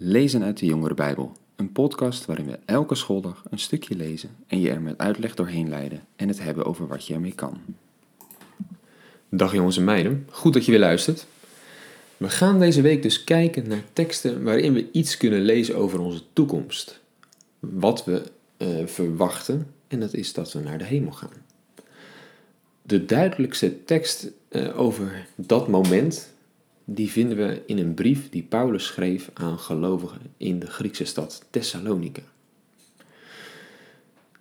Lezen uit de Jongere Bijbel, een podcast waarin we elke schooldag een stukje lezen en je er met uitleg doorheen leiden en het hebben over wat je ermee kan. Dag jongens en meiden, goed dat je weer luistert. We gaan deze week dus kijken naar teksten waarin we iets kunnen lezen over onze toekomst. Wat we eh, verwachten en dat is dat we naar de hemel gaan. De duidelijkste tekst uh, over dat moment die vinden we in een brief die Paulus schreef aan gelovigen in de Griekse stad Thessalonica.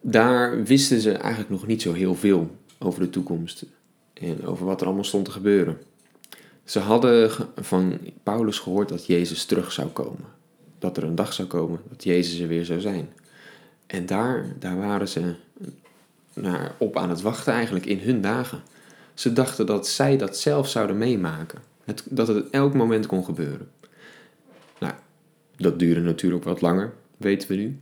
Daar wisten ze eigenlijk nog niet zo heel veel over de toekomst en over wat er allemaal stond te gebeuren. Ze hadden van Paulus gehoord dat Jezus terug zou komen. Dat er een dag zou komen dat Jezus er weer zou zijn. En daar, daar waren ze naar, op aan het wachten eigenlijk in hun dagen. Ze dachten dat zij dat zelf zouden meemaken. Dat het elk moment kon gebeuren. Nou, dat duurde natuurlijk wat langer, weten we nu.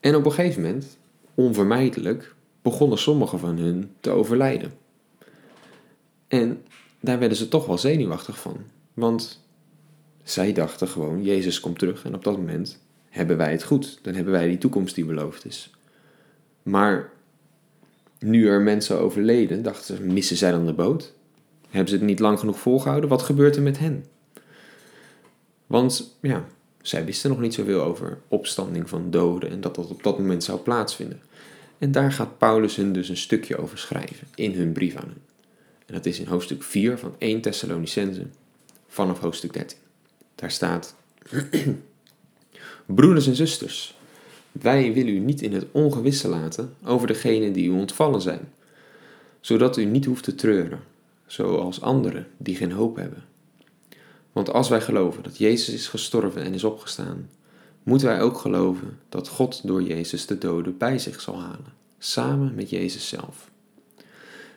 En op een gegeven moment, onvermijdelijk, begonnen sommigen van hun te overlijden. En daar werden ze toch wel zenuwachtig van. Want zij dachten gewoon, Jezus komt terug en op dat moment hebben wij het goed. Dan hebben wij die toekomst die beloofd is. Maar nu er mensen overleden, dachten ze, missen zij dan de boot? Hebben ze het niet lang genoeg volgehouden? Wat gebeurt er met hen? Want ja, zij wisten nog niet zoveel over opstanding van doden en dat dat op dat moment zou plaatsvinden. En daar gaat Paulus hun dus een stukje over schrijven in hun brief aan hen. En dat is in hoofdstuk 4 van 1 Thessalonicense vanaf hoofdstuk 13. Daar staat: Broeders en zusters, wij willen u niet in het ongewisse laten over degenen die u ontvallen zijn, zodat u niet hoeft te treuren zoals anderen die geen hoop hebben. Want als wij geloven dat Jezus is gestorven en is opgestaan, moeten wij ook geloven dat God door Jezus de doden bij zich zal halen, samen met Jezus zelf.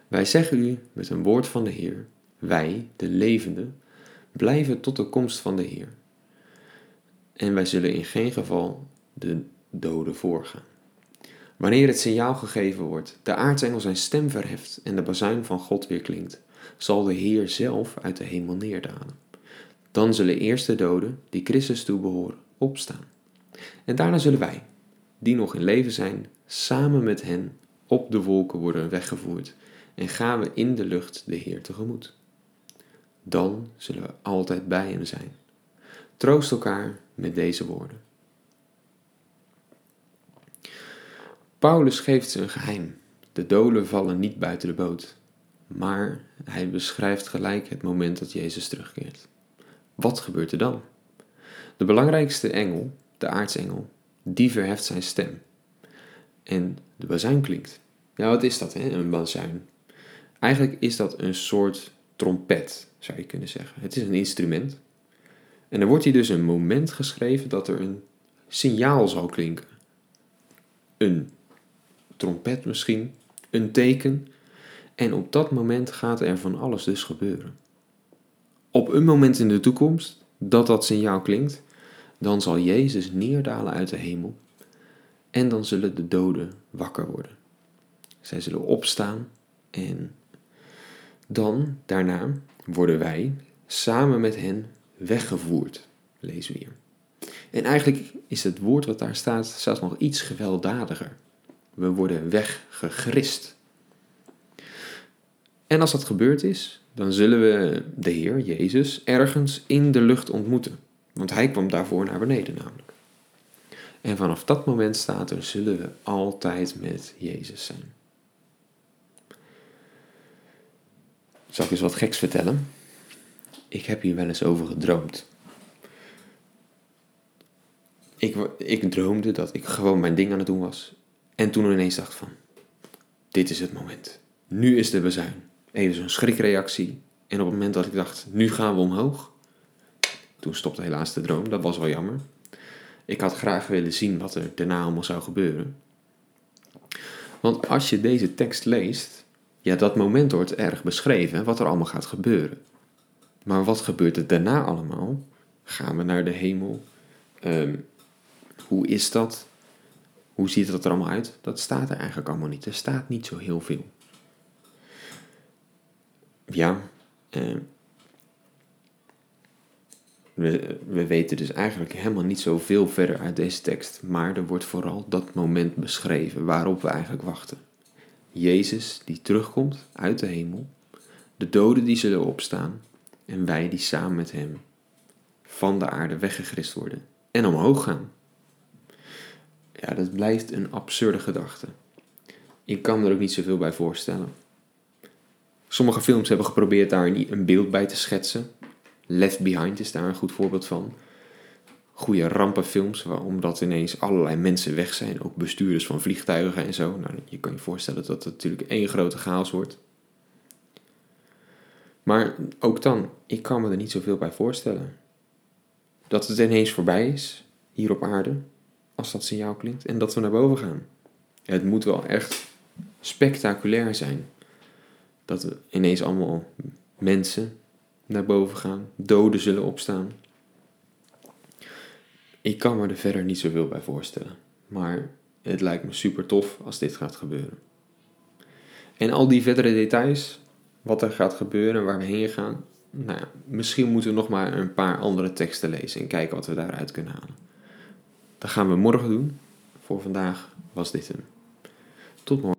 Wij zeggen u met een woord van de Heer, wij, de levenden, blijven tot de komst van de Heer. En wij zullen in geen geval de doden voorgaan. Wanneer het signaal gegeven wordt, de aartsengel zijn stem verheft en de bazuin van God weer klinkt, zal de Heer zelf uit de hemel neerdalen. Dan zullen eerst de doden, die Christus toebehoren, opstaan. En daarna zullen wij, die nog in leven zijn, samen met hen op de wolken worden weggevoerd en gaan we in de lucht de Heer tegemoet. Dan zullen we altijd bij Hem zijn. Troost elkaar met deze woorden. Paulus geeft ze een geheim. De doden vallen niet buiten de boot maar hij beschrijft gelijk het moment dat Jezus terugkeert. Wat gebeurt er dan? De belangrijkste engel, de aartsengel, die verheft zijn stem. En de bazuin klinkt. Ja, wat is dat, hè? een bazuin? Eigenlijk is dat een soort trompet, zou je kunnen zeggen. Het is een instrument. En er wordt hier dus een moment geschreven dat er een signaal zal klinken. Een trompet misschien, een teken, en op dat moment gaat er van alles dus gebeuren. Op een moment in de toekomst dat dat signaal klinkt, dan zal Jezus neerdalen uit de hemel en dan zullen de doden wakker worden. Zij zullen opstaan en dan, daarna, worden wij samen met hen weggevoerd, lezen we hier. En eigenlijk is het woord wat daar staat zelfs nog iets gewelddadiger. We worden weggegrist. En als dat gebeurd is, dan zullen we de Heer, Jezus, ergens in de lucht ontmoeten. Want Hij kwam daarvoor naar beneden namelijk. En vanaf dat moment staat er, zullen we altijd met Jezus zijn. Zal ik eens wat geks vertellen? Ik heb hier wel eens over gedroomd. Ik, ik droomde dat ik gewoon mijn ding aan het doen was. En toen ineens dacht van, dit is het moment. Nu is de bezuin even zo'n schrikreactie. En op het moment dat ik dacht, nu gaan we omhoog, toen stopte helaas de droom. Dat was wel jammer. Ik had graag willen zien wat er daarna allemaal zou gebeuren. Want als je deze tekst leest, ja, dat moment wordt erg beschreven, wat er allemaal gaat gebeuren. Maar wat gebeurt er daarna allemaal? Gaan we naar de hemel? Ehm, hoe is dat? Hoe ziet het er allemaal uit? Dat staat er eigenlijk allemaal niet. Er staat niet zo heel veel ja, eh, We, we weten dus eigenlijk helemaal niet zoveel verder uit deze tekst, maar er wordt vooral dat moment beschreven waarop we eigenlijk wachten. Jezus die terugkomt uit de hemel, de doden die zullen opstaan en wij die samen met hem van de aarde weggegrist worden en omhoog gaan. Ja, dat blijft een absurde gedachte. Ik kan er ook niet zoveel bij voorstellen. Sommige films hebben geprobeerd daar een beeld bij te schetsen. Left Behind is daar een goed voorbeeld van. Goede rampenfilms, omdat ineens allerlei mensen weg zijn, ook bestuurders van vliegtuigen en zo. Nou, je kan je voorstellen dat het natuurlijk één grote chaos wordt. Maar ook dan, ik kan me er niet zoveel bij voorstellen. Dat het ineens voorbij is, hier op aarde, als dat signaal klinkt, en dat we naar boven gaan. Het moet wel echt spectaculair zijn. Dat we ineens allemaal mensen naar boven gaan, doden zullen opstaan. Ik kan me er verder niet zoveel bij voorstellen. Maar het lijkt me super tof als dit gaat gebeuren. En al die verdere details, wat er gaat gebeuren, waar we heen gaan. Nou ja, misschien moeten we nog maar een paar andere teksten lezen en kijken wat we daaruit kunnen halen. Dat gaan we morgen doen. Voor vandaag was dit hem. Tot morgen.